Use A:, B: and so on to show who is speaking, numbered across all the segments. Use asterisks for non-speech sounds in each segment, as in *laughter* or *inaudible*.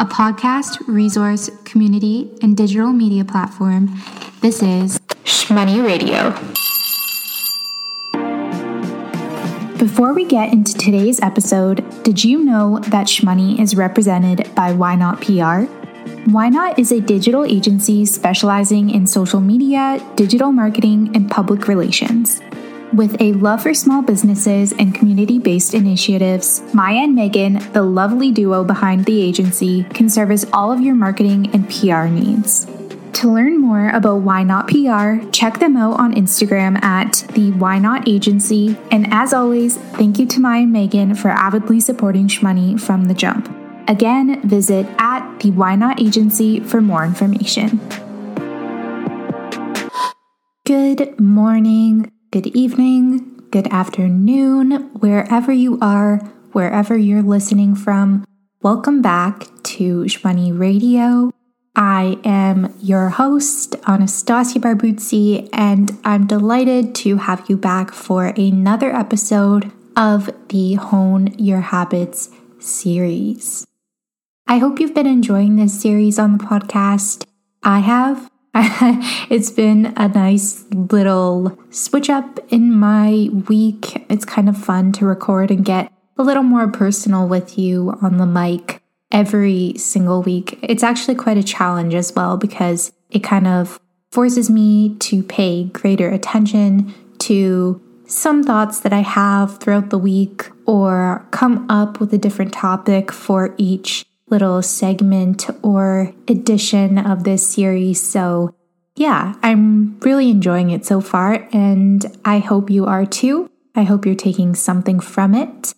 A: a podcast, resource, community, and digital media platform. This is Shmoney Radio. Before we get into today's episode, did you know that Shmoney is represented by Why Not PR? Why Not is a digital agency specializing in social media, digital marketing, and public relations. With a love for small businesses and community based initiatives, Maya and Megan, the lovely duo behind the agency, can service all of your marketing and PR needs. To learn more about Why Not PR, check them out on Instagram at the Why Not Agency. And as always, thank you to Maya and Megan for avidly supporting Shmoney from the jump. Again, visit at the Why Not Agency for more information. Good morning good evening, good afternoon, wherever you are, wherever you're listening from. Welcome back to Shmoney Radio. I am your host, Anastasia Barbuzzi, and I'm delighted to have you back for another episode of the Hone Your Habits series. I hope you've been enjoying this series on the podcast. I have, *laughs* it's been a nice little switch up in my week. It's kind of fun to record and get a little more personal with you on the mic every single week. It's actually quite a challenge as well because it kind of forces me to pay greater attention to some thoughts that I have throughout the week or come up with a different topic for each little segment or edition of this series. So, yeah, I'm really enjoying it so far, and I hope you are too. I hope you're taking something from it.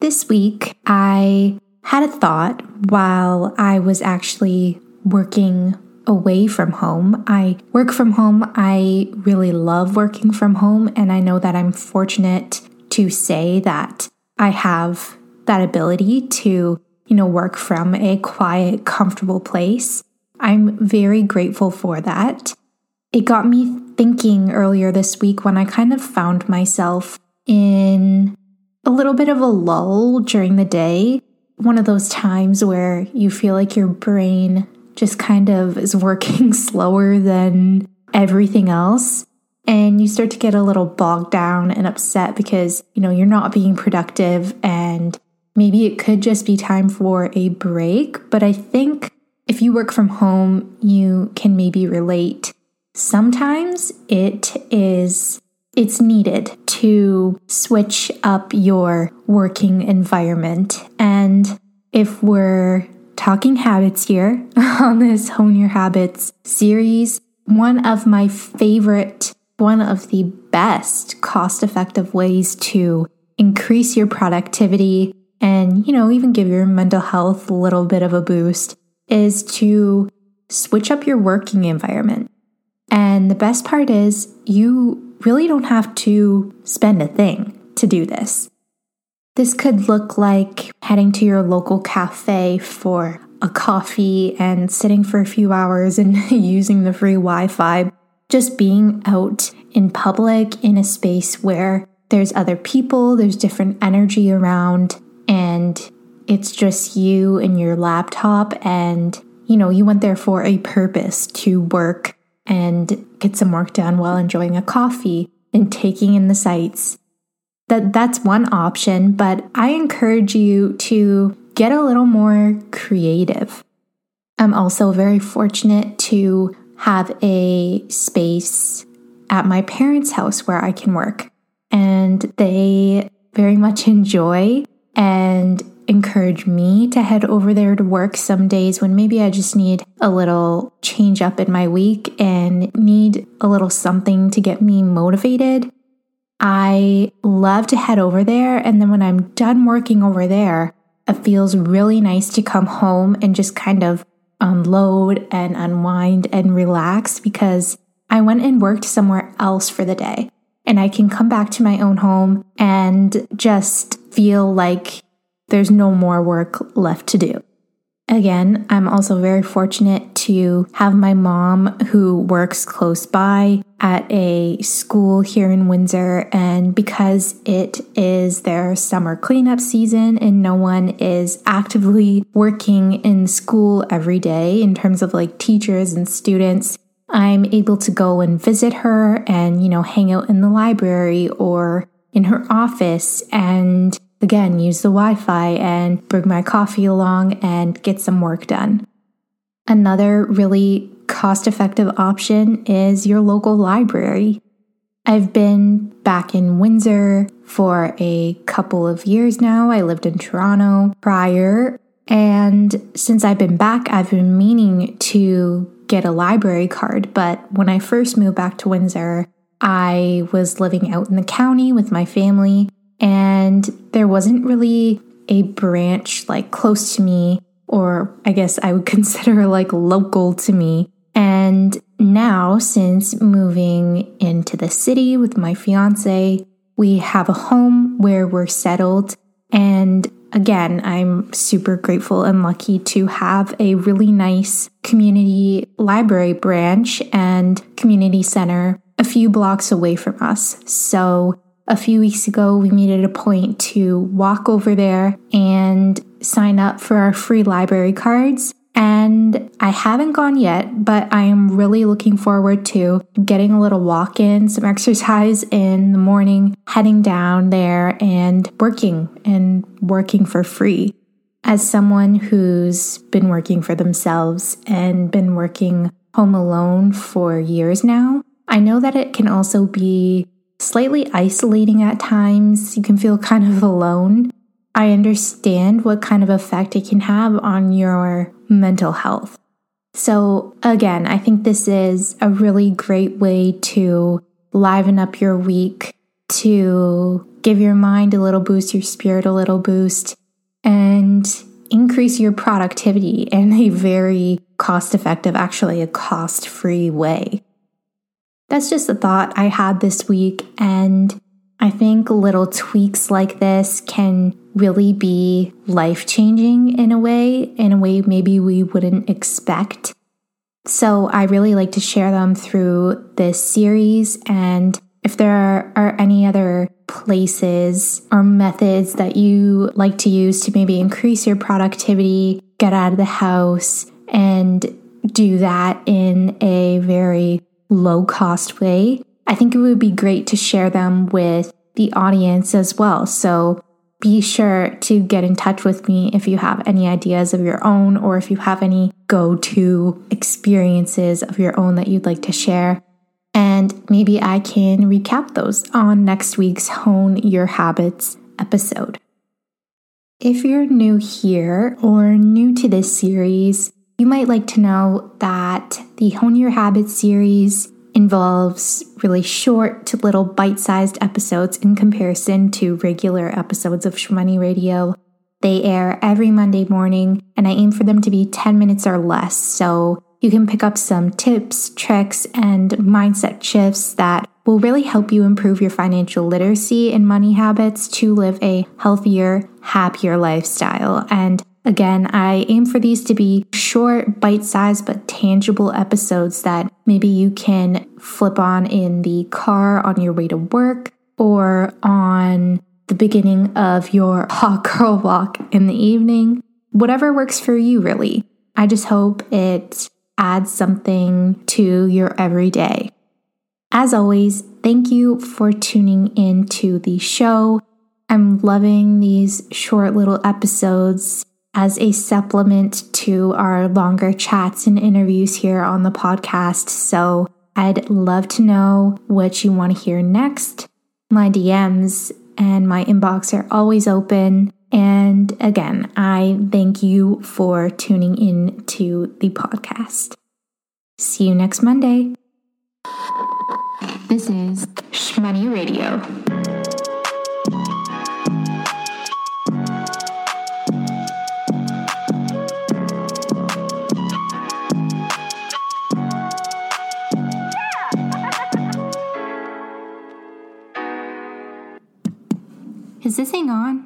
A: This week, I had a thought while I was actually working away from home. I work from home. I really love working from home, and I know that I'm fortunate to say that I have that ability to you know, work from a quiet, comfortable place. I'm very grateful for that. It got me thinking earlier this week when I kind of found myself in a little bit of a lull during the day. One of those times where you feel like your brain just kind of is working *laughs* slower than everything else. And you start to get a little bogged down and upset because, you know, you're not being productive and Maybe it could just be time for a break, but I think if you work from home, you can maybe relate. Sometimes it is it's needed to switch up your working environment. And if we're talking habits here *laughs* on this Hone Your Habits series, one of my favorite, one of the best cost effective ways to increase your productivity and, you know, even give your mental health a little bit of a boost is to switch up your working environment. And the best part is, you really don't have to spend a thing to do this. This could look like heading to your local cafe for a coffee and sitting for a few hours and *laughs* using the free Wi Fi. Just being out in public in a space where there's other people, there's different energy around, and it's just you and your laptop and you know you went there for a purpose to work and get some work done while enjoying a coffee and taking in the sights. That that's one option but i encourage you to get a little more creative. I'm also very fortunate to have a space at my parents house where i can work and they very much *laughs* enjoy and encourage me to head over there to work some days when maybe I just need a little change up in my week and need a little something to get me motivated. I love to head over there. And then when I'm done working over there, it feels really nice to come home and just kind of unload and unwind and relax because I went and worked somewhere else for the day. And I can come back to my own home and just feel like there's no more work left to do. Again, I'm also very fortunate to have my mom who works close by at a school here in Windsor. And because it is their summer cleanup season and no one is actively working in school every day in terms of like teachers and students, I'm able to go and visit her and, you know, hang out in the library or in her office and again, use the Wi Fi and bring my coffee along and get some work done. Another really cost effective option is your local library. I've been back in Windsor for a couple of years now. I lived in Toronto prior. And since I've been back, I've been meaning to get a library card. But when I first moved back to Windsor, I was living out in the county with my family and there wasn't really a branch like close to me, or I guess I would *laughs* consider like local to me. And now, since moving into the city with my fiance, we have a home where we're settled. And again, I'm super grateful and lucky to have a really nice community library branch and community center a few blocks away from us. So a few weeks ago, we made it a point to walk over there and sign up for our free library cards. And I haven't gone yet, but I am really looking forward to getting a little walk in, some exercise in the morning, heading down there and working and working for free. As someone who's been working for themselves and been working home alone for years now, I know that it can also be slightly isolating at times. You can feel kind of alone. I understand what kind of effect it can have on your mental health. So, again, I think this is a really great way to liven up your week, to give your mind a little boost, your spirit a little boost, and increase your productivity in a very cost effective, actually, a cost free way. That's just a thought I had this week, and I think little tweaks like this can really be life changing in a way, in a way maybe we wouldn't expect. So I really like to share them through this series. And if there are any other places or methods that you like to use to maybe increase your productivity, get out of the house, and do that in a very low cost way, I think it would be great to share them with the audience as well. So be sure to get in touch with me if you have any ideas of your own or if you have any go to experiences of your own that you'd like to share. And maybe I can recap those on next week's Hone Your Habits episode. If you're new here or new to this series, you might like to know that the Hone Your Habits series involves really short to little bite sized episodes in comparison to regular episodes of Shmoney Radio. They air every Monday morning, and I aim for them to be 10 minutes or less. So you can pick up some tips, tricks, and mindset shifts that will really help you improve your financial literacy and money habits to live a healthier, happier lifestyle. And Again, I aim for these to be short, bite sized, but tangible episodes that maybe you can flip on in the car on your way to work or on the beginning of your *laughs* hot girl walk in the evening. Whatever works for you, really. I just hope it adds something to your everyday. As always, thank you for tuning in to the show. I'm loving these short little episodes as a supplement to our longer chats and interviews here on the podcast. So I'd love to know what you want to hear next. My DMs and my inbox are always open. And again, I thank you for tuning in to the podcast. See you next Monday. This is Shmoney Radio. This thing on?